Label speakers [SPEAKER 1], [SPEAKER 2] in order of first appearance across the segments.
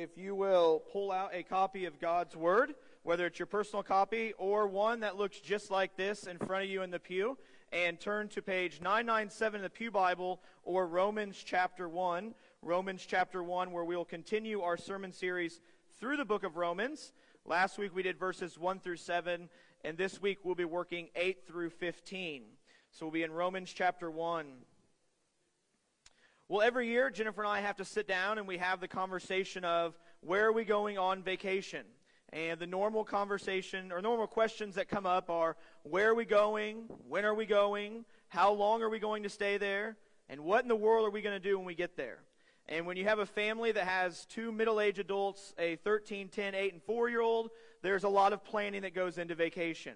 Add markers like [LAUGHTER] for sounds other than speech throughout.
[SPEAKER 1] if you will pull out a copy of God's Word, whether it's your personal copy or one that looks just like this in front of you in the pew, and turn to page 997 in the Pew Bible or Romans chapter 1. Romans chapter 1, where we'll continue our sermon series through the book of Romans. Last week we did verses 1 through 7, and this week we'll be working 8 through 15. So we'll be in Romans chapter 1. Well, every year, Jennifer and I have to sit down and we have the conversation of where are we going on vacation? And the normal conversation or normal questions that come up are where are we going? When are we going? How long are we going to stay there? And what in the world are we going to do when we get there? And when you have a family that has two middle aged adults, a 13, 10, 8, and 4 year old, there's a lot of planning that goes into vacation.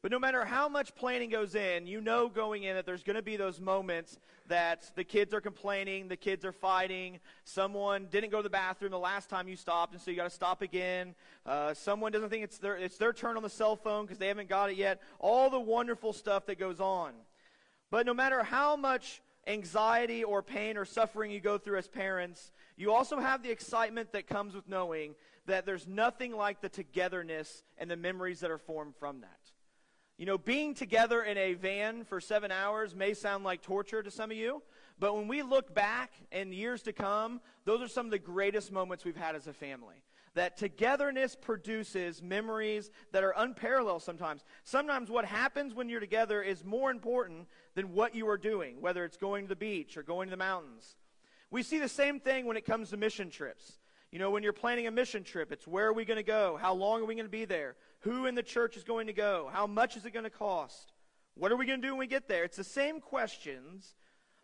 [SPEAKER 1] But no matter how much planning goes in, you know going in that there's going to be those moments that the kids are complaining, the kids are fighting, someone didn't go to the bathroom the last time you stopped, and so you got to stop again. Uh, someone doesn't think it's their, it's their turn on the cell phone because they haven't got it yet. All the wonderful stuff that goes on. But no matter how much anxiety or pain or suffering you go through as parents, you also have the excitement that comes with knowing that there's nothing like the togetherness and the memories that are formed from that. You know, being together in a van for seven hours may sound like torture to some of you, but when we look back in years to come, those are some of the greatest moments we've had as a family. That togetherness produces memories that are unparalleled sometimes. Sometimes what happens when you're together is more important than what you are doing, whether it's going to the beach or going to the mountains. We see the same thing when it comes to mission trips. You know, when you're planning a mission trip, it's where are we going to go? How long are we going to be there? Who in the church is going to go? How much is it going to cost? What are we going to do when we get there? It's the same questions,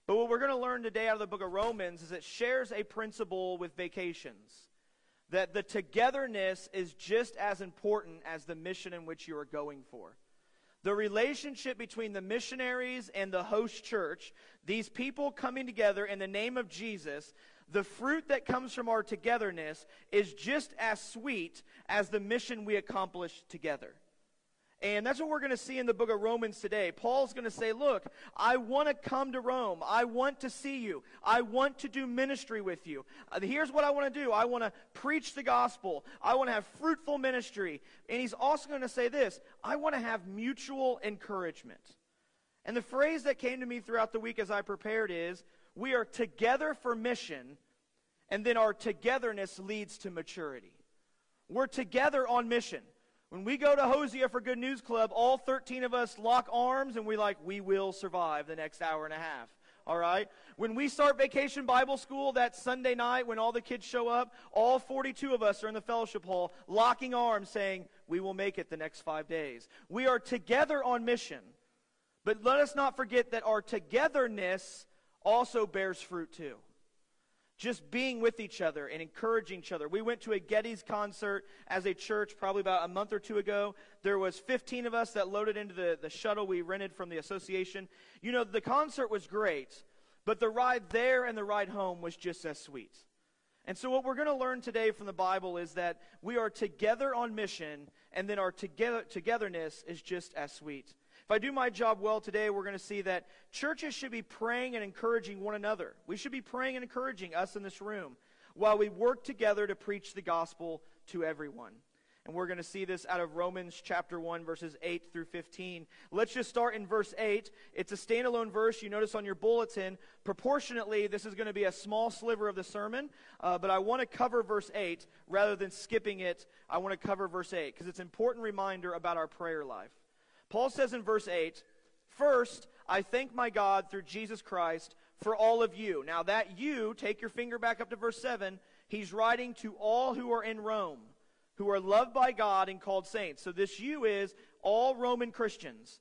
[SPEAKER 1] but what we're going to learn today out of the book of Romans is it shares a principle with vacations. That the togetherness is just as important as the mission in which you are going for. The relationship between the missionaries and the host church, these people coming together in the name of Jesus, the fruit that comes from our togetherness is just as sweet as the mission we accomplish together. And that's what we're going to see in the book of Romans today. Paul's going to say, Look, I want to come to Rome. I want to see you. I want to do ministry with you. Uh, here's what I want to do I want to preach the gospel. I want to have fruitful ministry. And he's also going to say this I want to have mutual encouragement. And the phrase that came to me throughout the week as I prepared is we are together for mission, and then our togetherness leads to maturity. We're together on mission. When we go to Hosea for Good News Club, all 13 of us lock arms and we like, we will survive the next hour and a half. All right? When we start Vacation Bible School that Sunday night when all the kids show up, all 42 of us are in the fellowship hall locking arms saying, we will make it the next five days. We are together on mission. But let us not forget that our togetherness also bears fruit too. Just being with each other and encouraging each other. We went to a Getty's concert as a church probably about a month or two ago. There was 15 of us that loaded into the, the shuttle we rented from the association. You know, the concert was great, but the ride there and the ride home was just as sweet. And so, what we're going to learn today from the Bible is that we are together on mission, and then our together, togetherness is just as sweet. If I do my job well today, we're going to see that churches should be praying and encouraging one another. We should be praying and encouraging us in this room while we work together to preach the gospel to everyone. And we're going to see this out of Romans chapter 1, verses 8 through 15. Let's just start in verse 8. It's a standalone verse. You notice on your bulletin, proportionately, this is going to be a small sliver of the sermon, uh, but I want to cover verse 8 rather than skipping it. I want to cover verse 8 because it's an important reminder about our prayer life. Paul says in verse 8, First, I thank my God through Jesus Christ for all of you. Now, that you, take your finger back up to verse 7, he's writing to all who are in Rome, who are loved by God and called saints. So, this you is all Roman Christians.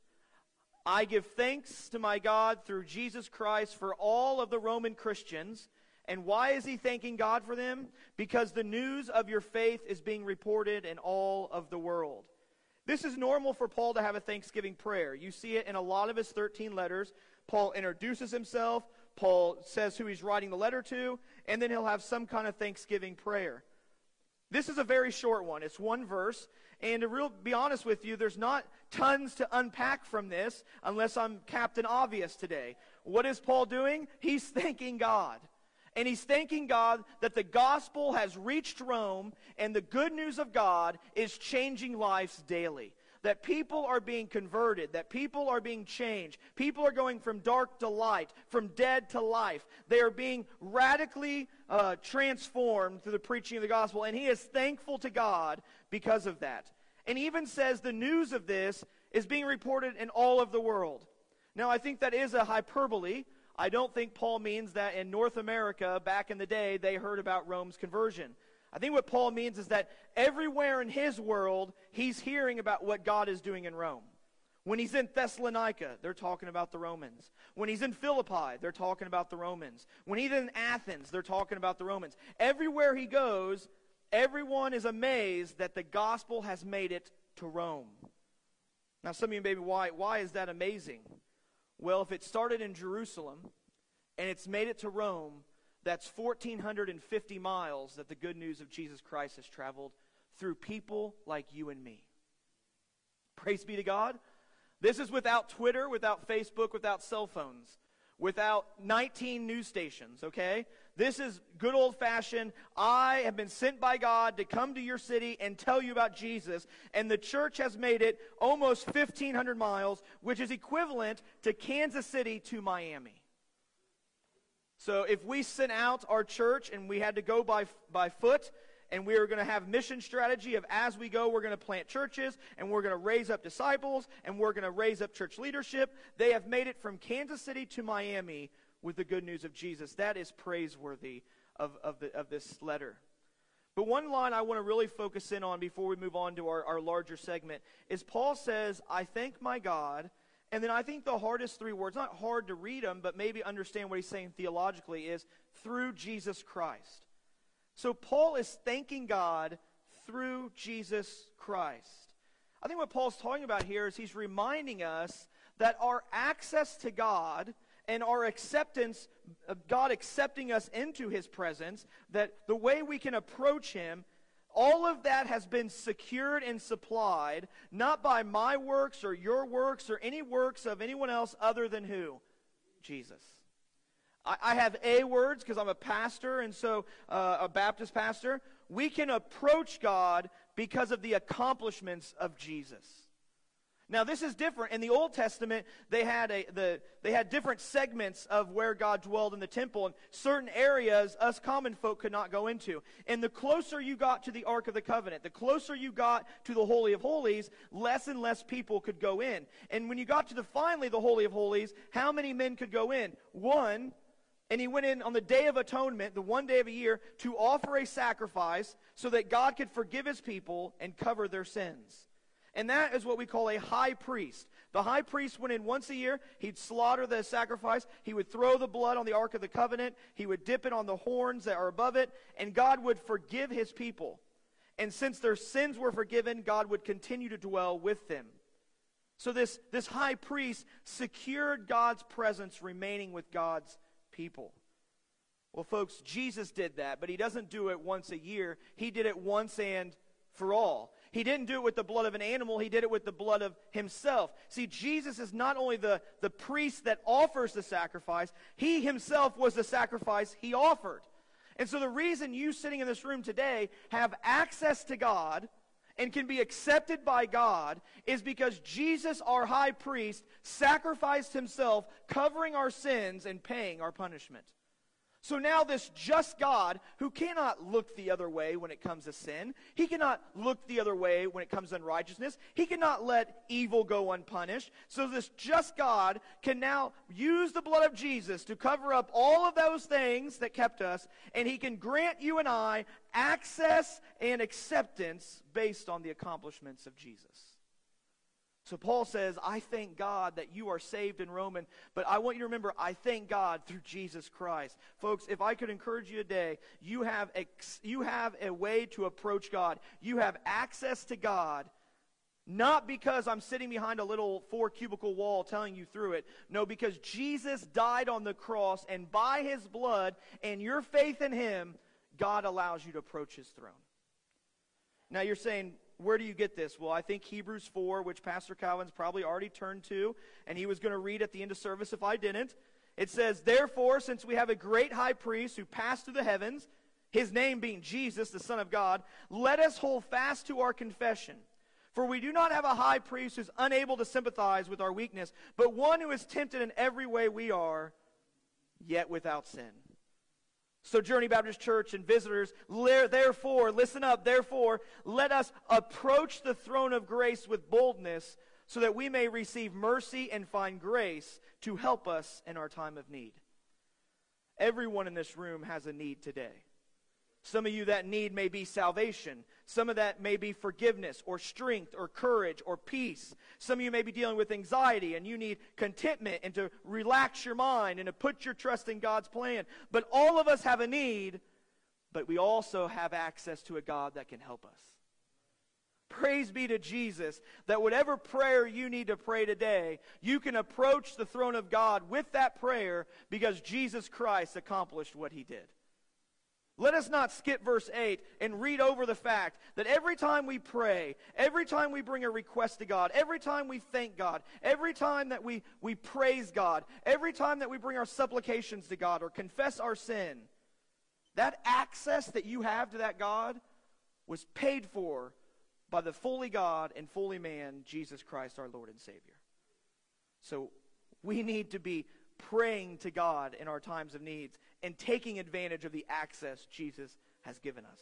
[SPEAKER 1] I give thanks to my God through Jesus Christ for all of the Roman Christians. And why is he thanking God for them? Because the news of your faith is being reported in all of the world. This is normal for Paul to have a thanksgiving prayer. You see it in a lot of his 13 letters. Paul introduces himself, Paul says who he's writing the letter to, and then he'll have some kind of thanksgiving prayer. This is a very short one. It's one verse. And to real, be honest with you, there's not tons to unpack from this unless I'm Captain Obvious today. What is Paul doing? He's thanking God. And he's thanking God that the gospel has reached Rome and the good news of God is changing lives daily. That people are being converted, that people are being changed. People are going from dark to light, from dead to life. They are being radically uh, transformed through the preaching of the gospel. And he is thankful to God because of that. And even says the news of this is being reported in all of the world. Now, I think that is a hyperbole I don't think Paul means that in North America back in the day they heard about Rome's conversion. I think what Paul means is that everywhere in his world, he's hearing about what God is doing in Rome. When he's in Thessalonica, they're talking about the Romans. When he's in Philippi, they're talking about the Romans. When he's in Athens, they're talking about the Romans. Everywhere he goes, everyone is amazed that the gospel has made it to Rome. Now, some of you maybe, why, why is that amazing? Well, if it started in Jerusalem and it's made it to Rome, that's 1,450 miles that the good news of Jesus Christ has traveled through people like you and me. Praise be to God. This is without Twitter, without Facebook, without cell phones, without 19 news stations, okay? This is good old fashioned. I have been sent by God to come to your city and tell you about Jesus. And the church has made it almost 1,500 miles, which is equivalent to Kansas City to Miami. So if we sent out our church and we had to go by, by foot, and we are going to have mission strategy of as we go we're going to plant churches and we're going to raise up disciples and we're going to raise up church leadership they have made it from kansas city to miami with the good news of Jesus. That is praiseworthy of, of, the, of this letter. But one line I want to really focus in on before we move on to our, our larger segment is Paul says, I thank my God. And then I think the hardest three words, not hard to read them, but maybe understand what he's saying theologically, is through Jesus Christ. So Paul is thanking God through Jesus Christ. I think what Paul's talking about here is he's reminding us that our access to God and our acceptance, of God accepting us into his presence, that the way we can approach him, all of that has been secured and supplied, not by my works or your works or any works of anyone else other than who? Jesus. I, I have A words because I'm a pastor, and so uh, a Baptist pastor. We can approach God because of the accomplishments of Jesus. Now this is different. In the Old Testament, they had a the they had different segments of where God dwelled in the temple, and certain areas us common folk could not go into. And the closer you got to the Ark of the Covenant, the closer you got to the Holy of Holies, less and less people could go in. And when you got to the finally the Holy of Holies, how many men could go in? One. And he went in on the Day of Atonement, the one day of a year, to offer a sacrifice so that God could forgive his people and cover their sins. And that is what we call a high priest. The high priest went in once a year. He'd slaughter the sacrifice. He would throw the blood on the Ark of the Covenant. He would dip it on the horns that are above it. And God would forgive his people. And since their sins were forgiven, God would continue to dwell with them. So this, this high priest secured God's presence remaining with God's people. Well, folks, Jesus did that, but he doesn't do it once a year. He did it once and for all. He didn't do it with the blood of an animal, he did it with the blood of himself. See, Jesus is not only the, the priest that offers the sacrifice, he himself was the sacrifice he offered. And so the reason you sitting in this room today have access to God and can be accepted by God is because Jesus, our high priest, sacrificed himself, covering our sins and paying our punishment. So now, this just God, who cannot look the other way when it comes to sin, he cannot look the other way when it comes to unrighteousness, he cannot let evil go unpunished. So, this just God can now use the blood of Jesus to cover up all of those things that kept us, and he can grant you and I access and acceptance based on the accomplishments of Jesus. So Paul says, I thank God that you are saved in Roman, but I want you to remember, I thank God through Jesus Christ. Folks, if I could encourage you today, you have, ex- you have a way to approach God. You have access to God, not because I'm sitting behind a little four cubicle wall telling you through it. No, because Jesus died on the cross, and by his blood and your faith in him, God allows you to approach his throne. Now you're saying, where do you get this? Well, I think Hebrews 4, which Pastor Calvin's probably already turned to, and he was going to read at the end of service if I didn't. It says, Therefore, since we have a great high priest who passed through the heavens, his name being Jesus, the Son of God, let us hold fast to our confession. For we do not have a high priest who's unable to sympathize with our weakness, but one who is tempted in every way we are, yet without sin. So, Journey Baptist Church and visitors, therefore, listen up, therefore, let us approach the throne of grace with boldness so that we may receive mercy and find grace to help us in our time of need. Everyone in this room has a need today. Some of you, that need may be salvation. Some of that may be forgiveness or strength or courage or peace. Some of you may be dealing with anxiety and you need contentment and to relax your mind and to put your trust in God's plan. But all of us have a need, but we also have access to a God that can help us. Praise be to Jesus that whatever prayer you need to pray today, you can approach the throne of God with that prayer because Jesus Christ accomplished what he did. Let us not skip verse 8 and read over the fact that every time we pray, every time we bring a request to God, every time we thank God, every time that we, we praise God, every time that we bring our supplications to God or confess our sin, that access that you have to that God was paid for by the fully God and fully man, Jesus Christ, our Lord and Savior. So we need to be praying to God in our times of needs and taking advantage of the access Jesus has given us.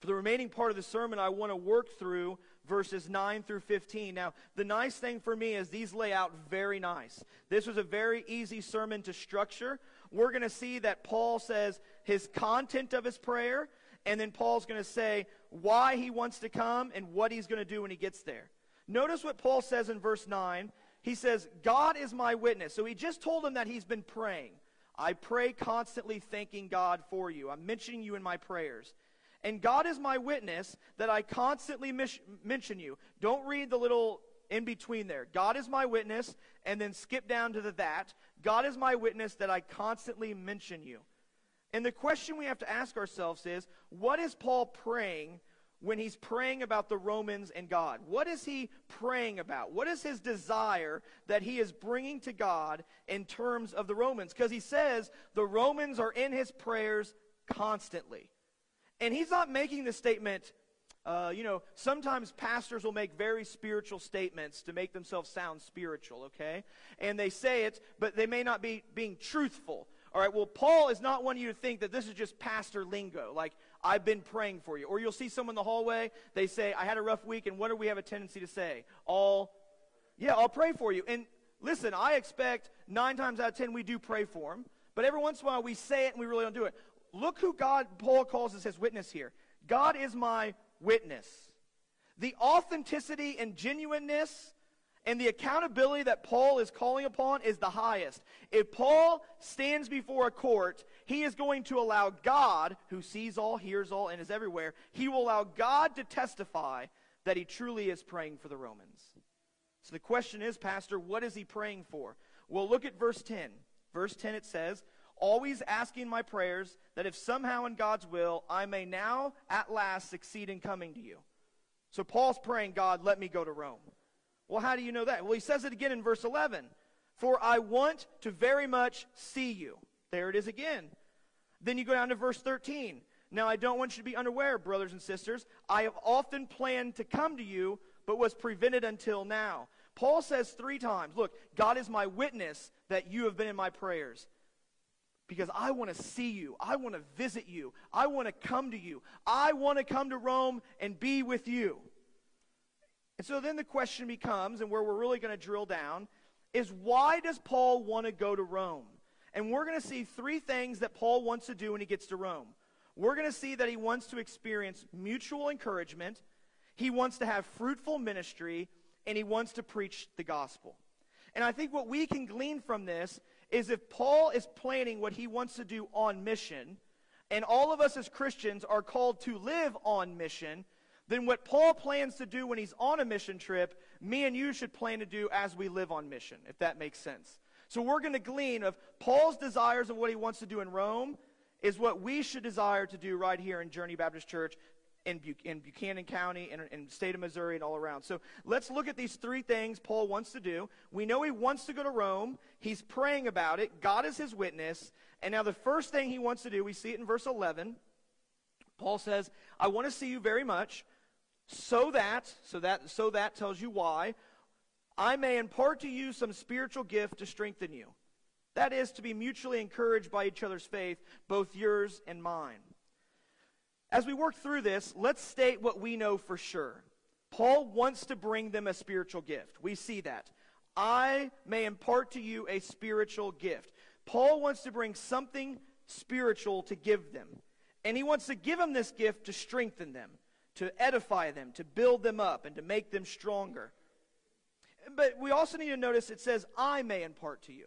[SPEAKER 1] For the remaining part of the sermon, I want to work through verses 9 through 15. Now, the nice thing for me is these lay out very nice. This was a very easy sermon to structure. We're going to see that Paul says his content of his prayer, and then Paul's going to say why he wants to come and what he's going to do when he gets there. Notice what Paul says in verse 9. He says, God is my witness. So he just told him that he's been praying. I pray constantly thanking God for you. I'm mentioning you in my prayers. And God is my witness that I constantly mis- mention you. Don't read the little in between there. God is my witness, and then skip down to the that. God is my witness that I constantly mention you. And the question we have to ask ourselves is what is Paul praying when he's praying about the Romans and God? What is he praying about? What is his desire that he is bringing to God in terms of the Romans? Because he says the Romans are in his prayers constantly. And he's not making the statement, uh, you know, sometimes pastors will make very spiritual statements to make themselves sound spiritual, okay? And they say it, but they may not be being truthful. All right, well, Paul is not wanting you to think that this is just pastor lingo. Like, I've been praying for you. Or you'll see someone in the hallway, they say, I had a rough week, and what do we have a tendency to say? All, yeah, I'll pray for you. And listen, I expect nine times out of ten we do pray for them, but every once in a while we say it and we really don't do it. Look who God, Paul calls as his witness here. God is my witness. The authenticity and genuineness and the accountability that Paul is calling upon is the highest. If Paul stands before a court, he is going to allow God, who sees all, hears all, and is everywhere, he will allow God to testify that he truly is praying for the Romans. So the question is, Pastor, what is he praying for? Well, look at verse 10. Verse 10 it says, Always asking my prayers that if somehow in God's will I may now at last succeed in coming to you. So Paul's praying, God, let me go to Rome. Well, how do you know that? Well, he says it again in verse 11. For I want to very much see you. There it is again. Then you go down to verse 13. Now, I don't want you to be unaware, brothers and sisters. I have often planned to come to you, but was prevented until now. Paul says three times, Look, God is my witness that you have been in my prayers. Because I want to see you. I want to visit you. I want to come to you. I want to come to Rome and be with you. And so then the question becomes, and where we're really going to drill down, is why does Paul want to go to Rome? And we're going to see three things that Paul wants to do when he gets to Rome. We're going to see that he wants to experience mutual encouragement, he wants to have fruitful ministry, and he wants to preach the gospel. And I think what we can glean from this is if Paul is planning what he wants to do on mission, and all of us as Christians are called to live on mission, then what Paul plans to do when he's on a mission trip, me and you should plan to do as we live on mission, if that makes sense. So we're going to glean of Paul's desires of what he wants to do in Rome is what we should desire to do right here in Journey Baptist Church in, in Buchanan County in the state of Missouri and all around. So let's look at these three things Paul wants to do. We know he wants to go to Rome. He's praying about it. God is his witness. And now the first thing he wants to do, we see it in verse 11. Paul says, I want to see you very much so that, so that, so that tells you why, I may impart to you some spiritual gift to strengthen you. That is, to be mutually encouraged by each other's faith, both yours and mine. As we work through this, let's state what we know for sure. Paul wants to bring them a spiritual gift. We see that. I may impart to you a spiritual gift. Paul wants to bring something spiritual to give them. And he wants to give them this gift to strengthen them, to edify them, to build them up, and to make them stronger. But we also need to notice it says, I may impart to you.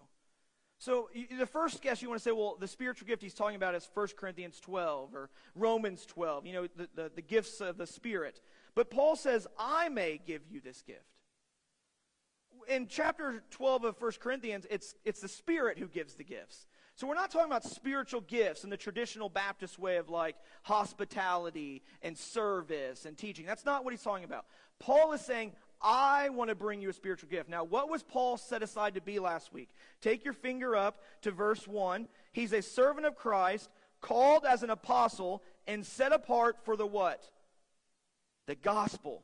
[SPEAKER 1] So the first guess you want to say, well, the spiritual gift he's talking about is 1 Corinthians 12 or Romans 12, you know, the, the, the gifts of the Spirit. But Paul says, I may give you this gift. In chapter 12 of 1 Corinthians, it's, it's the Spirit who gives the gifts. So we're not talking about spiritual gifts in the traditional Baptist way of like hospitality and service and teaching. That's not what he's talking about. Paul is saying, I want to bring you a spiritual gift. Now, what was Paul set aside to be last week? Take your finger up to verse 1. He's a servant of Christ, called as an apostle, and set apart for the what? The gospel.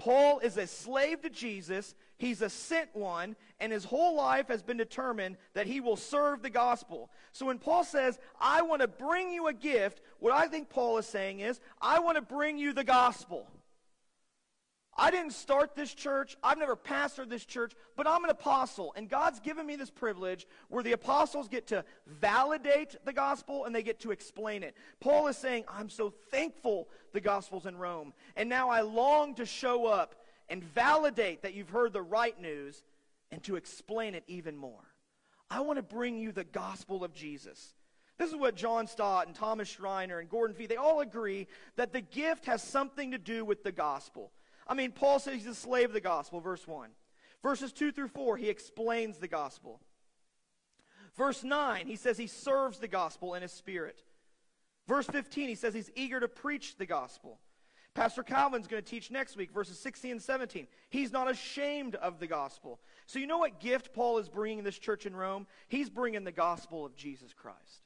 [SPEAKER 1] Paul is a slave to Jesus. He's a sent one, and his whole life has been determined that he will serve the gospel. So when Paul says, I want to bring you a gift, what I think Paul is saying is, I want to bring you the gospel. I didn't start this church. I've never pastored this church, but I'm an apostle. And God's given me this privilege where the apostles get to validate the gospel and they get to explain it. Paul is saying, I'm so thankful the gospel's in Rome. And now I long to show up and validate that you've heard the right news and to explain it even more. I want to bring you the gospel of Jesus. This is what John Stott and Thomas Schreiner and Gordon Fee, they all agree that the gift has something to do with the gospel. I mean, Paul says he's a slave of the gospel, verse 1. Verses 2 through 4, he explains the gospel. Verse 9, he says he serves the gospel in his spirit. Verse 15, he says he's eager to preach the gospel. Pastor Calvin's going to teach next week, verses 16 and 17. He's not ashamed of the gospel. So, you know what gift Paul is bringing this church in Rome? He's bringing the gospel of Jesus Christ.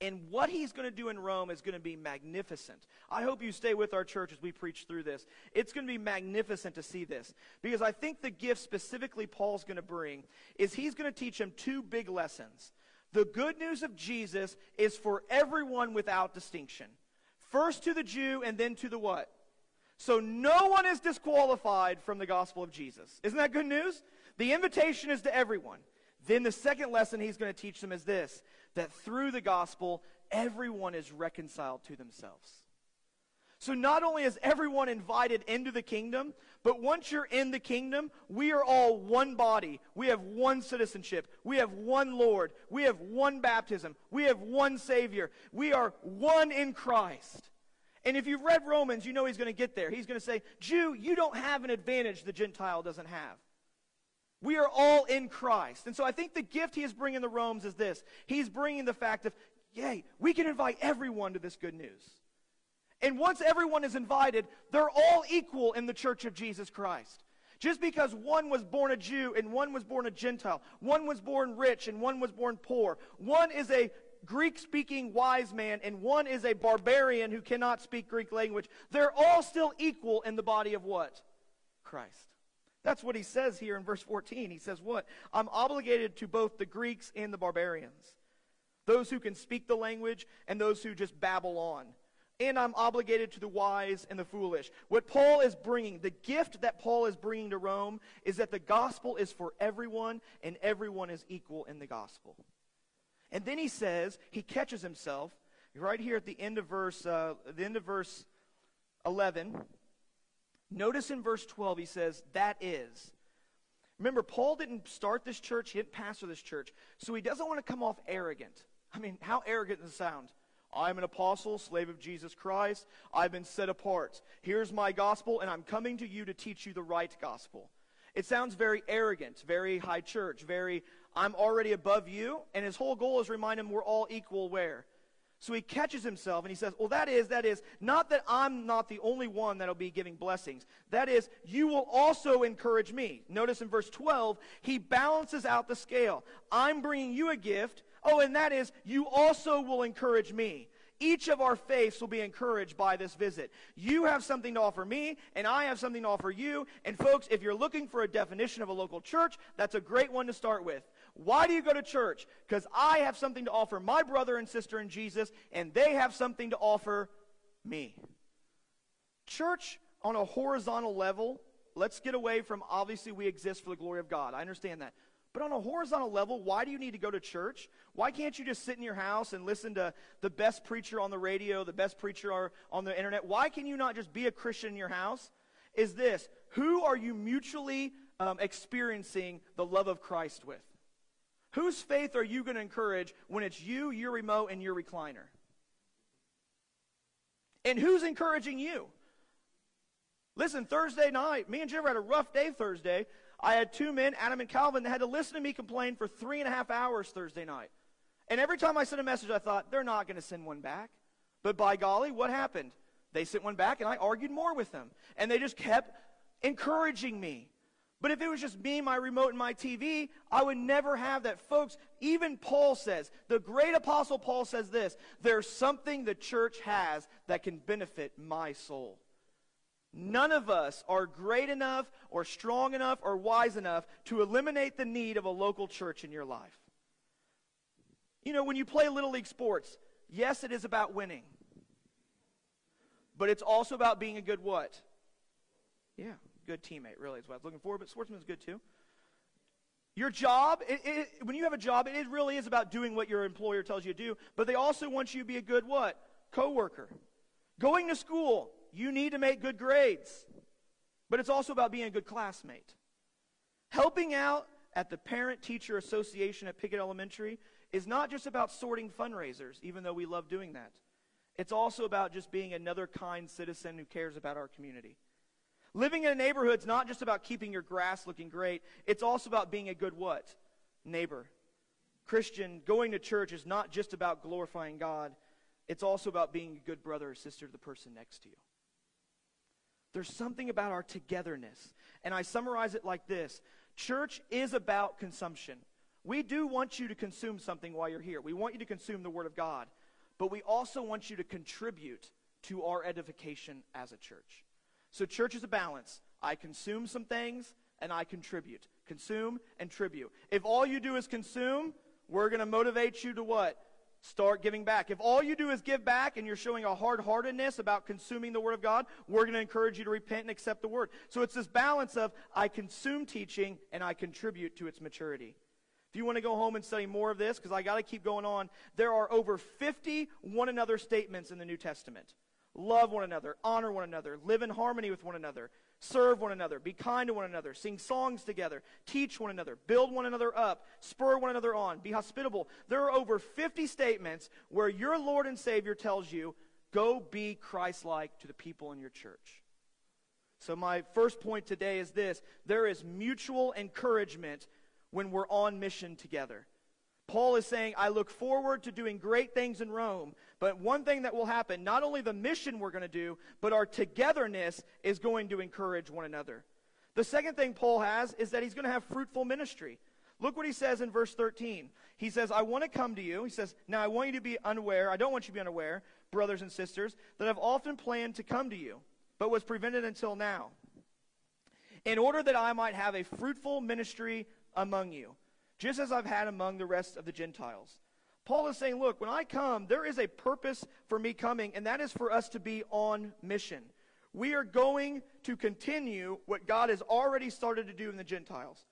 [SPEAKER 1] And what he's going to do in Rome is going to be magnificent. I hope you stay with our church as we preach through this. It's going to be magnificent to see this. Because I think the gift specifically Paul's going to bring is he's going to teach them two big lessons. The good news of Jesus is for everyone without distinction. First to the Jew and then to the what? So no one is disqualified from the gospel of Jesus. Isn't that good news? The invitation is to everyone. Then the second lesson he's going to teach them is this that through the gospel, everyone is reconciled to themselves. So not only is everyone invited into the kingdom, but once you're in the kingdom, we are all one body. We have one citizenship. We have one Lord. We have one baptism. We have one Savior. We are one in Christ. And if you've read Romans, you know he's going to get there. He's going to say, Jew, you don't have an advantage the Gentile doesn't have. We are all in Christ. And so I think the gift he is bringing the Romans is this. He's bringing the fact of, yay, we can invite everyone to this good news. And once everyone is invited, they're all equal in the church of Jesus Christ. Just because one was born a Jew and one was born a Gentile, one was born rich and one was born poor, one is a Greek speaking wise man and one is a barbarian who cannot speak Greek language, they're all still equal in the body of what? Christ. That's what he says here in verse 14. He says, What? I'm obligated to both the Greeks and the barbarians, those who can speak the language and those who just babble on. And I'm obligated to the wise and the foolish. What Paul is bringing, the gift that Paul is bringing to Rome, is that the gospel is for everyone and everyone is equal in the gospel. And then he says, he catches himself right here at the end of verse, uh, the end of verse 11. Notice in verse 12, he says, that is. Remember, Paul didn't start this church, he didn't pastor this church, so he doesn't want to come off arrogant. I mean, how arrogant does it sound? I'm an apostle, slave of Jesus Christ. I've been set apart. Here's my gospel, and I'm coming to you to teach you the right gospel. It sounds very arrogant, very high church, very, I'm already above you. And his whole goal is remind him we're all equal where? So he catches himself and he says, Well, that is, that is, not that I'm not the only one that'll be giving blessings. That is, you will also encourage me. Notice in verse 12, he balances out the scale. I'm bringing you a gift. Oh, and that is, you also will encourage me. Each of our faiths will be encouraged by this visit. You have something to offer me, and I have something to offer you. And folks, if you're looking for a definition of a local church, that's a great one to start with. Why do you go to church? Because I have something to offer my brother and sister in Jesus, and they have something to offer me. Church on a horizontal level, let's get away from obviously we exist for the glory of God. I understand that. But on a horizontal level, why do you need to go to church? Why can't you just sit in your house and listen to the best preacher on the radio, the best preacher on the internet? Why can you not just be a Christian in your house? Is this who are you mutually um, experiencing the love of Christ with? Whose faith are you going to encourage when it's you, your remote, and your recliner? And who's encouraging you? Listen, Thursday night, me and Jennifer had a rough day Thursday. I had two men, Adam and Calvin, that had to listen to me complain for three and a half hours Thursday night. And every time I sent a message, I thought, they're not going to send one back. But by golly, what happened? They sent one back, and I argued more with them. And they just kept encouraging me. But if it was just me, my remote, and my TV, I would never have that. Folks, even Paul says, the great apostle Paul says this there's something the church has that can benefit my soul. None of us are great enough or strong enough or wise enough to eliminate the need of a local church in your life. You know, when you play Little League sports, yes, it is about winning. But it's also about being a good what? Yeah, good teammate, really, is what I was looking for, but sportsman's good too. Your job, it, it, when you have a job, it really is about doing what your employer tells you to do, but they also want you to be a good what? Coworker. Going to school, you need to make good grades, but it's also about being a good classmate. Helping out at the Parent Teacher Association at Pickett Elementary is not just about sorting fundraisers, even though we love doing that. It's also about just being another kind citizen who cares about our community. Living in a neighborhood is not just about keeping your grass looking great, it's also about being a good what? Neighbor. Christian, going to church is not just about glorifying God, it's also about being a good brother or sister to the person next to you. There's something about our togetherness. And I summarize it like this Church is about consumption. We do want you to consume something while you're here. We want you to consume the Word of God. But we also want you to contribute to our edification as a church. So, church is a balance. I consume some things and I contribute. Consume and tribute. If all you do is consume, we're going to motivate you to what? Start giving back. If all you do is give back and you're showing a hard heartedness about consuming the Word of God, we're going to encourage you to repent and accept the Word. So it's this balance of I consume teaching and I contribute to its maturity. If you want to go home and study more of this, because I got to keep going on, there are over 50 one another statements in the New Testament love one another, honor one another, live in harmony with one another, serve one another, be kind to one another, sing songs together, teach one another, build one another up, spur one another on, be hospitable. There are over 50 statements where your Lord and Savior tells you, go be Christ like to the people in your church. So, my first point today is this there is mutual encouragement when we're on mission together. Paul is saying, I look forward to doing great things in Rome. But one thing that will happen, not only the mission we're going to do, but our togetherness is going to encourage one another. The second thing Paul has is that he's going to have fruitful ministry. Look what he says in verse 13. He says, I want to come to you. He says, Now I want you to be unaware. I don't want you to be unaware, brothers and sisters, that I've often planned to come to you, but was prevented until now, in order that I might have a fruitful ministry among you just as I've had among the rest of the Gentiles. Paul is saying, look, when I come, there is a purpose for me coming, and that is for us to be on mission. We are going to continue what God has already started to do in the Gentiles.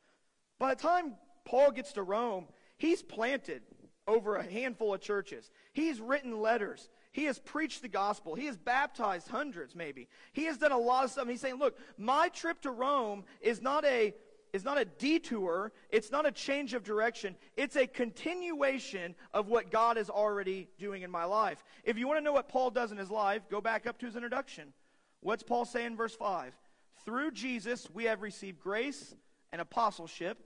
[SPEAKER 1] By the time Paul gets to Rome, he's planted over a handful of churches. He's written letters. He has preached the gospel. He has baptized hundreds, maybe. He has done a lot of stuff. he's saying, look, my trip to Rome is not a is not a detour, it's not a change of direction, it's a continuation of what God is already doing in my life. If you want to know what Paul does in his life, go back up to his introduction. What's Paul say in verse 5? Through Jesus, we have received grace and apostleship.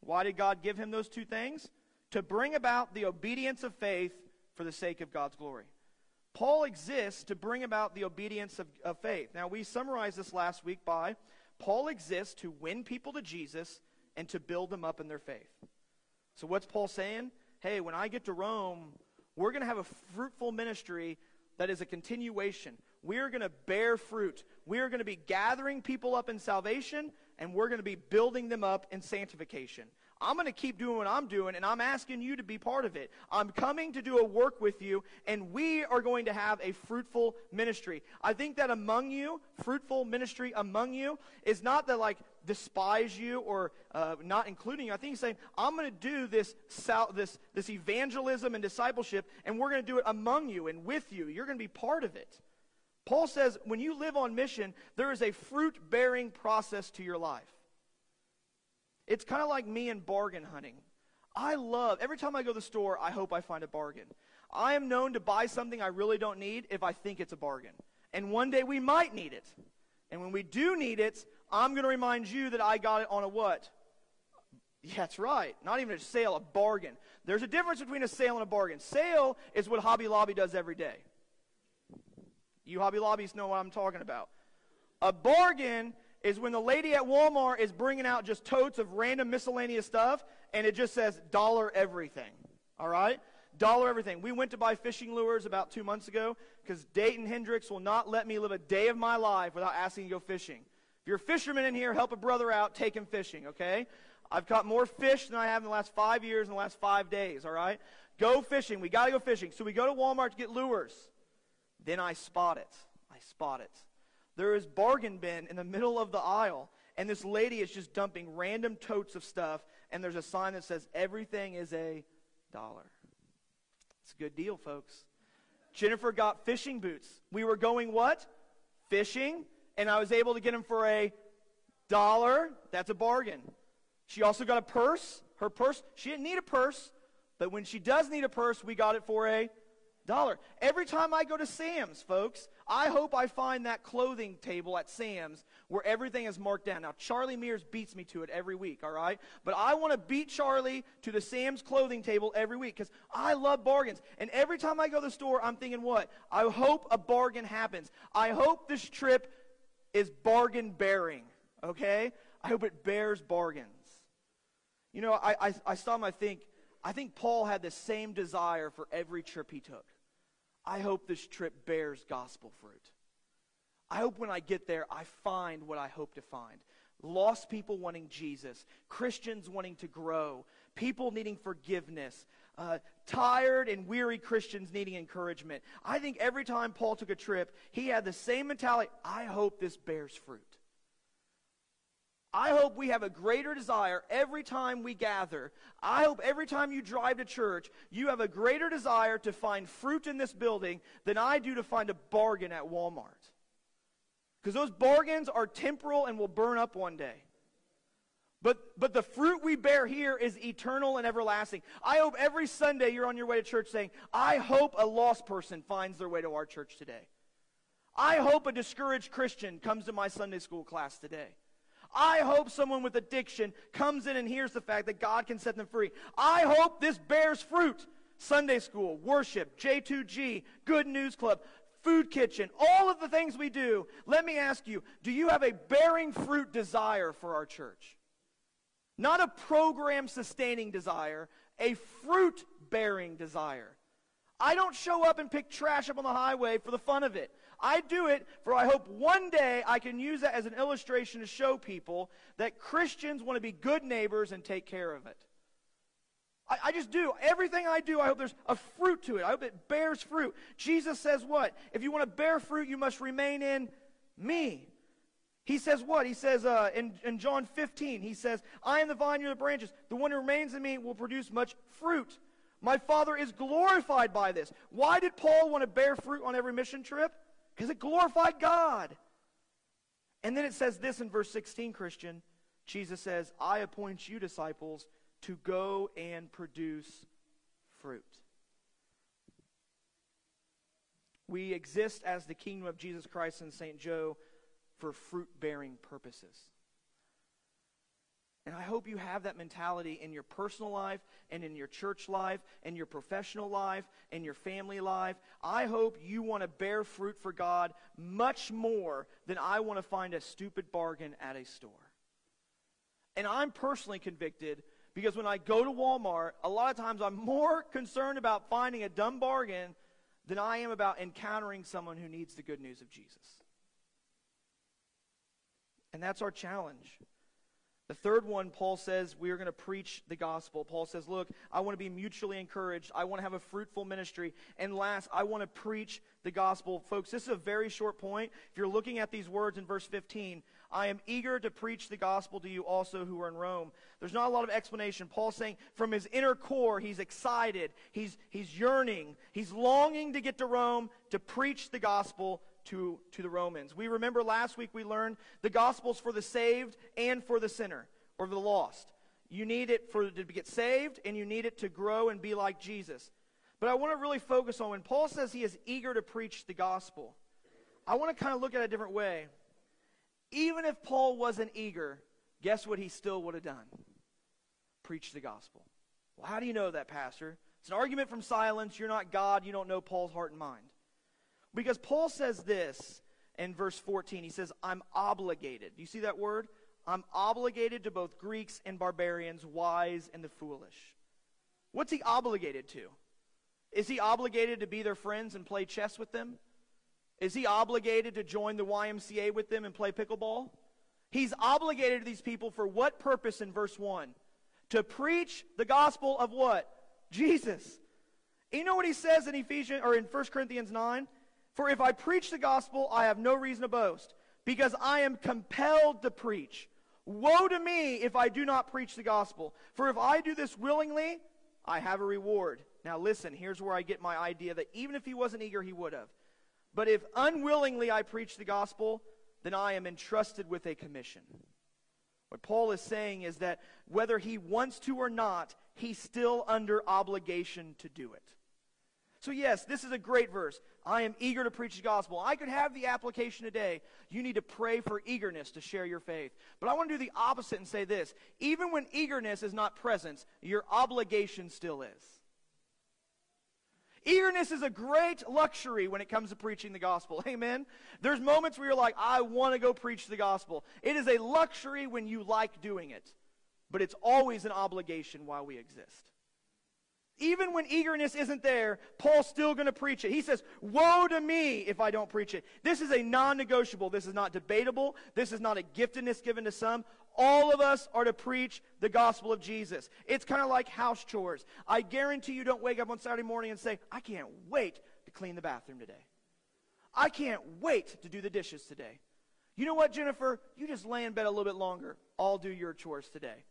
[SPEAKER 1] Why did God give him those two things? To bring about the obedience of faith for the sake of God's glory. Paul exists to bring about the obedience of, of faith. Now, we summarized this last week by Paul exists to win people to Jesus and to build them up in their faith. So, what's Paul saying? Hey, when I get to Rome, we're going to have a fruitful ministry that is a continuation. We are going to bear fruit. We are going to be gathering people up in salvation, and we're going to be building them up in sanctification. I'm going to keep doing what I'm doing, and I'm asking you to be part of it. I'm coming to do a work with you, and we are going to have a fruitful ministry. I think that among you, fruitful ministry among you, is not that like despise you or uh, not including you. I think he's saying, I'm going to do this, this, this evangelism and discipleship, and we're going to do it among you and with you. You're going to be part of it. Paul says, when you live on mission, there is a fruit bearing process to your life. It's kind of like me and bargain hunting. I love, every time I go to the store, I hope I find a bargain. I am known to buy something I really don't need if I think it's a bargain. And one day we might need it. And when we do need it, I'm going to remind you that I got it on a what? Yeah, that's right. Not even a sale, a bargain. There's a difference between a sale and a bargain. Sale is what Hobby Lobby does every day. You Hobby Lobbies know what I'm talking about. A bargain is when the lady at Walmart is bringing out just totes of random miscellaneous stuff and it just says dollar everything. All right? Dollar everything. We went to buy fishing lures about two months ago because Dayton Hendricks will not let me live a day of my life without asking to go fishing. If you're a fisherman in here, help a brother out, take him fishing, okay? I've caught more fish than I have in the last five years in the last five days, all right? Go fishing. We got to go fishing. So we go to Walmart to get lures. Then I spot it. I spot it. There is bargain bin in the middle of the aisle, and this lady is just dumping random totes of stuff, and there's a sign that says everything is a dollar. It's a good deal, folks. Jennifer got fishing boots. We were going what? Fishing, and I was able to get them for a dollar. That's a bargain. She also got a purse. Her purse, she didn't need a purse, but when she does need a purse, we got it for a dollar. Every time I go to Sam's, folks, I hope I find that clothing table at Sam's where everything is marked down. Now, Charlie Mears beats me to it every week, all right? But I want to beat Charlie to the Sam's clothing table every week because I love bargains. And every time I go to the store, I'm thinking, what? I hope a bargain happens. I hope this trip is bargain bearing, okay? I hope it bears bargains. You know, I, I, I saw him, I think, I think Paul had the same desire for every trip he took. I hope this trip bears gospel fruit. I hope when I get there, I find what I hope to find. Lost people wanting Jesus, Christians wanting to grow, people needing forgiveness, uh, tired and weary Christians needing encouragement. I think every time Paul took a trip, he had the same mentality I hope this bears fruit. I hope we have a greater desire every time we gather. I hope every time you drive to church, you have a greater desire to find fruit in this building than I do to find a bargain at Walmart. Because those bargains are temporal and will burn up one day. But, but the fruit we bear here is eternal and everlasting. I hope every Sunday you're on your way to church saying, I hope a lost person finds their way to our church today. I hope a discouraged Christian comes to my Sunday school class today. I hope someone with addiction comes in and hears the fact that God can set them free. I hope this bears fruit. Sunday school, worship, J2G, Good News Club, Food Kitchen, all of the things we do. Let me ask you do you have a bearing fruit desire for our church? Not a program sustaining desire, a fruit bearing desire. I don't show up and pick trash up on the highway for the fun of it. I do it for I hope one day I can use that as an illustration to show people that Christians want to be good neighbors and take care of it. I, I, just do. Everything I do, I hope there's a fruit to it. I hope it bears fruit. Jesus says what? If you want to bear fruit, you must remain in me. He says what? He says uh, in, in John 15, he says, I am the vine, you're the branches. The one who remains in me will produce much fruit. My Father is glorified by this. Why did Paul want to bear fruit on every mission trip? Because it glorified God. And then it says this in verse 16, Christian. Jesus says, I appoint you disciples to go and produce fruit. We exist as the kingdom of Jesus Christ and St. Joe for fruit bearing purposes. And I hope you have that mentality in your personal life and in your church life and your professional life and your family life. I hope you want to bear fruit for God much more than I want to find a stupid bargain at a store. And I'm personally convicted because when I go to Walmart, a lot of times I'm [LAUGHS] more concerned about finding a dumb bargain than I am about encountering someone who needs the good news of Jesus. And that's our challenge. The third one, Paul says, we are going to preach the gospel. Paul says, Look, I want to be mutually encouraged. I want to have a fruitful ministry. And last, I want to preach the gospel. Folks, this is a very short point. If you're looking at these words in verse 15, I am eager to preach the gospel to you also who are in Rome. There's not a lot of explanation. Paul's saying from his inner core, he's excited, he's, he's yearning, he's longing to get to Rome to preach the gospel to, to the Romans. We remember last week we learned the gospel's for the saved and for the sinner or the lost. You need it for to get saved and you need it to grow and be like Jesus. But I want to really focus on when Paul says he is eager to preach the gospel. I want to kind of look at it a different way. Even if Paul wasn't eager, guess what he still would have done? Preach the gospel. Well, how do you know that, Pastor? It's an argument from silence. You're not God. You don't know Paul's heart and mind. Because Paul says this in verse 14. He says, I'm obligated. Do you see that word? I'm obligated to both Greeks and barbarians, wise and the foolish. What's he obligated to? Is he obligated to be their friends and play chess with them? Is he obligated to join the YMCA with them and play pickleball? He's obligated to these people for what purpose in verse 1? To preach the gospel of what? Jesus. You know what he says in Ephesians or in 1 Corinthians 9? For if I preach the gospel, I have no reason to boast, because I am compelled to preach. Woe to me if I do not preach the gospel. For if I do this willingly, I have a reward. Now listen, here's where I get my idea that even if he wasn't eager, he would have. But if unwillingly I preach the gospel, then I am entrusted with a commission. What Paul is saying is that whether he wants to or not, he's still under obligation to do it. So, yes, this is a great verse. I am eager to preach the gospel. I could have the application today. You need to pray for eagerness to share your faith. But I want to do the opposite and say this even when eagerness is not present, your obligation still is. Eagerness is a great luxury when it comes to preaching the gospel. [LAUGHS] Amen. There's moments where you're like, I want to go preach the gospel. It is a luxury when you like doing it, but it's always an obligation while we exist. Even when eagerness isn't there, Paul's still going to preach it. He says, Woe to me if I don't preach it. This is a non negotiable. This is not debatable. This is not a giftedness given to some. All of us are to preach the gospel of Jesus. It's kind of like house chores. I guarantee you don't wake up on Saturday morning and say, I can't wait to clean the bathroom today. I can't wait to do the dishes today. You know what, Jennifer? You just lay in bed a little bit longer. I'll do your chores today.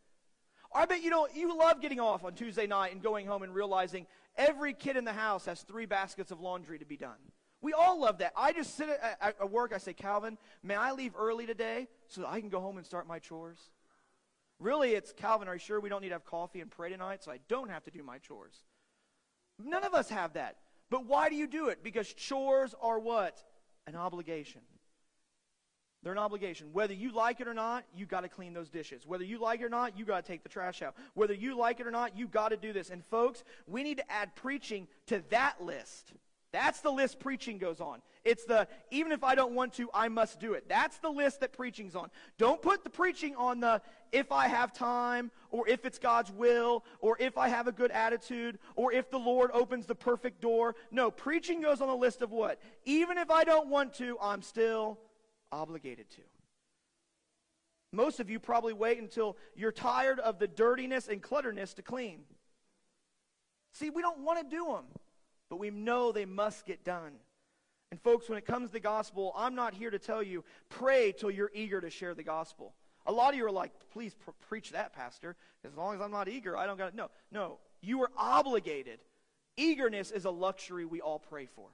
[SPEAKER 1] I bet you know you love getting off on Tuesday night and going home and realizing every kid in the house has three baskets of laundry to be done. We all love that. I just sit at, at, work. I say, Calvin, may I leave early today so I can go home and start my chores? Really, it's Calvin, are you sure we don't need to have coffee and pray tonight so I don't have to do my chores? None of us have that. But why do you do it? Because chores are what? An obligation. They're an obligation. Whether you like it or not, you got to clean those dishes. Whether you like it or not, you got to take the trash out. Whether you like it or not, you got to do this. And folks, we need to add preaching to that list. That's the list preaching goes on. It's the even if I don't want to, I must do it. That's the list that preaching's on. Don't put the preaching on the if I have time or if it's God's will or if I have a good attitude or if the Lord opens the perfect door. No, preaching goes on the list of what? Even if I don't want to, I'm still obligated to. Most of you probably wait until you're tired of the dirtiness and clutterness to clean. See, we don't want to do them, but we know they must get done. And, folks, when it comes to the gospel, I'm not here to tell you, pray till you're eager to share the gospel. A lot of you are like, please pr- preach that, Pastor. As long as I'm not eager, I don't got to. No, no. You are obligated. Eagerness is a luxury we all pray for.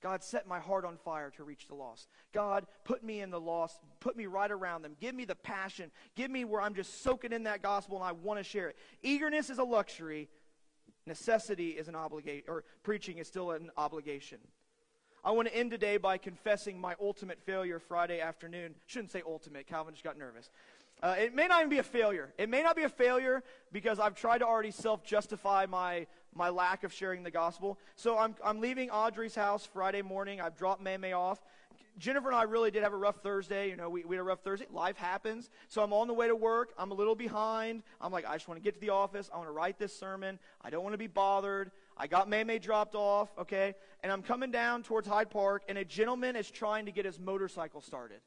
[SPEAKER 1] God, set my heart on fire to reach the lost. God, put me in the lost. Put me right around them. Give me the passion. Give me where I'm just soaking in that gospel and I want to share it. Eagerness is a luxury. Necessity is an obligation, or preaching is still an obligation. I want to end today by confessing my ultimate failure Friday afternoon. Shouldn't say ultimate. Calvin just got nervous. Uh, it may not even be a failure. It may not be a failure because I've tried to already self justify my, my lack of sharing the gospel. So I'm, I'm leaving Audrey's house Friday morning. I've dropped May May off. Jennifer and I really did have a rough Thursday. You know, we, we had a rough Thursday. Life happens. So I'm on the way to work. I'm a little behind. I'm like, I just want to get to the office. I want to write this sermon. I don't want to be bothered. I got May May dropped off, okay? And I'm coming down towards Hyde Park, and a gentleman is trying to get his motorcycle started.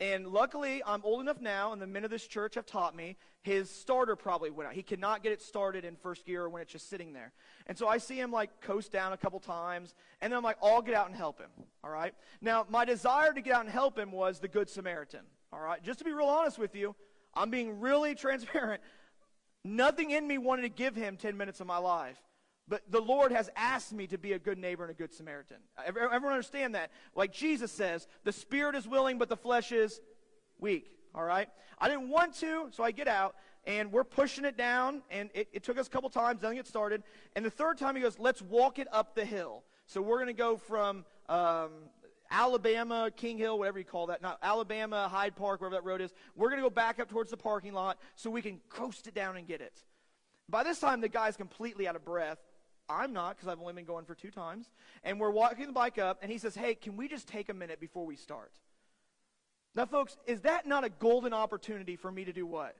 [SPEAKER 1] And luckily, I'm old enough now, and the men of this church have taught me, his starter probably went out. He cannot get it started in first gear when it's just sitting there. And so I see him like coast down a couple times, and then I'm like, I'll get out and help him. All right? Now, my desire to get out and help him was the Good Samaritan. All right? Just to be real honest with you, I'm being really [LAUGHS] transparent. Nothing in me wanted to give him 10 minutes of my life. But the Lord has asked me to be a good neighbor and a good Samaritan. Everyone understand that? Like Jesus says, the spirit is willing, but the flesh is weak. All right? I didn't want to, so I get out, and we're pushing it down, and it, it took us a couple times, then get started. And the third time he goes, let's walk it up the hill. So we're going to go from um, Alabama, King Hill, whatever you call that. Not Alabama, Hyde Park, wherever that road is. We're going to go back up towards the parking lot so we can coast it down and get it. By this time, the guy's completely out of breath. I'm not because I've only been going for two times. And we're walking the bike up, and he says, Hey, can we just take a minute before we start? Now, folks, is that not a golden opportunity for me to do what?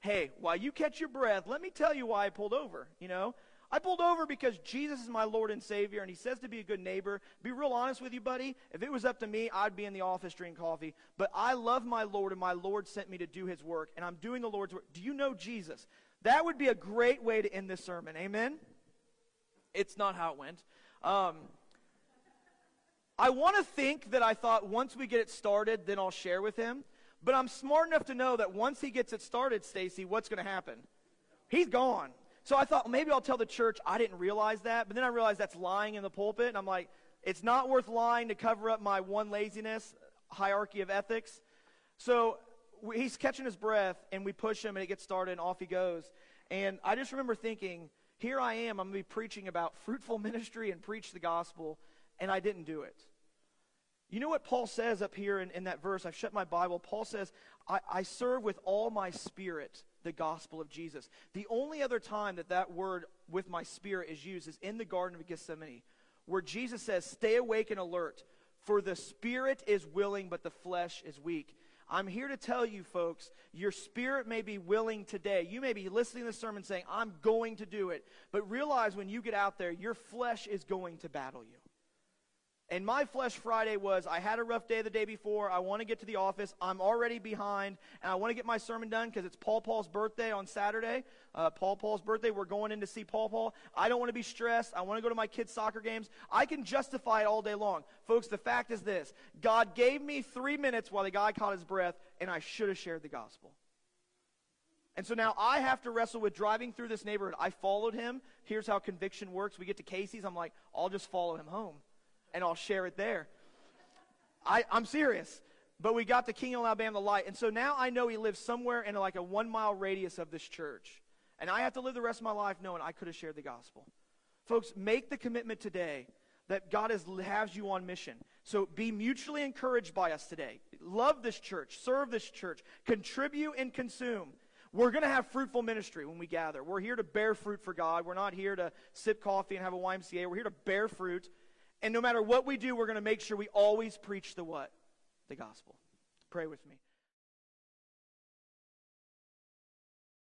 [SPEAKER 1] Hey, while you catch your breath, let me tell you why I pulled over. You know, I pulled over because Jesus is my Lord and Savior, and He says to be a good neighbor. Be real honest with you, buddy. If it was up to me, I'd be in the office drinking coffee. But I love my Lord, and my Lord sent me to do His work, and I'm doing the Lord's work. Do you know Jesus? That would be a great way to end this sermon. Amen? It's not how it went. Um, I want to think that I thought once we get it started, then I'll share with him. But I'm smart enough to know that once he gets it started, Stacy, what's going to happen? He's gone. So I thought maybe I'll tell the church I didn't realize that. But then I realized that's lying in the pulpit. And I'm like, it's not worth lying to cover up my one laziness hierarchy of ethics. So he's catching his breath, and we push him, and it gets started, and off he goes. And I just remember thinking, here I am, I'm going to be preaching about fruitful ministry and preach the gospel, and I didn't do it. You know what Paul says up here in, in that verse? I've shut my Bible. Paul says, I, I serve with all my spirit the gospel of Jesus. The only other time that that word with my spirit is used is in the Garden of Gethsemane, where Jesus says, Stay awake and alert, for the spirit is willing, but the flesh is weak. I'm here to tell you, folks, your spirit may be willing today. You may be listening to the sermon saying, I'm going to do it. But realize when you get out there, your flesh is going to battle you. And my flesh Friday was I had a rough day the day before. I want to get to the office. I'm already behind, and I want to get my sermon done because it's Paul Paul's birthday on Saturday. Uh, Paul Paul's birthday. We're going in to see Paul Paul. I don't want to be stressed. I want to go to my kids' soccer games. I can justify it all day long. Folks, the fact is this God gave me three minutes while the guy caught his breath, and I should have shared the gospel. And so now I have to wrestle with driving through this neighborhood. I followed him. Here's how conviction works. We get to Casey's. I'm like, I'll just follow him home and I'll share it there. I, I'm serious. But we got the King of Alabama light. And so now I know he lives somewhere in like a one mile radius of this church. And I have to live the rest of my life knowing I could have shared the gospel. Folks, make the commitment today that God has, has you on mission. So be mutually encouraged by us today. Love this church, serve this church, contribute and consume. We're going to have fruitful ministry when we gather. We're here to bear fruit for God. We're not here to sip coffee and have a YMCA. We're here to bear fruit and no matter what we do, we're going to make sure we always preach the what? The gospel. Pray with me.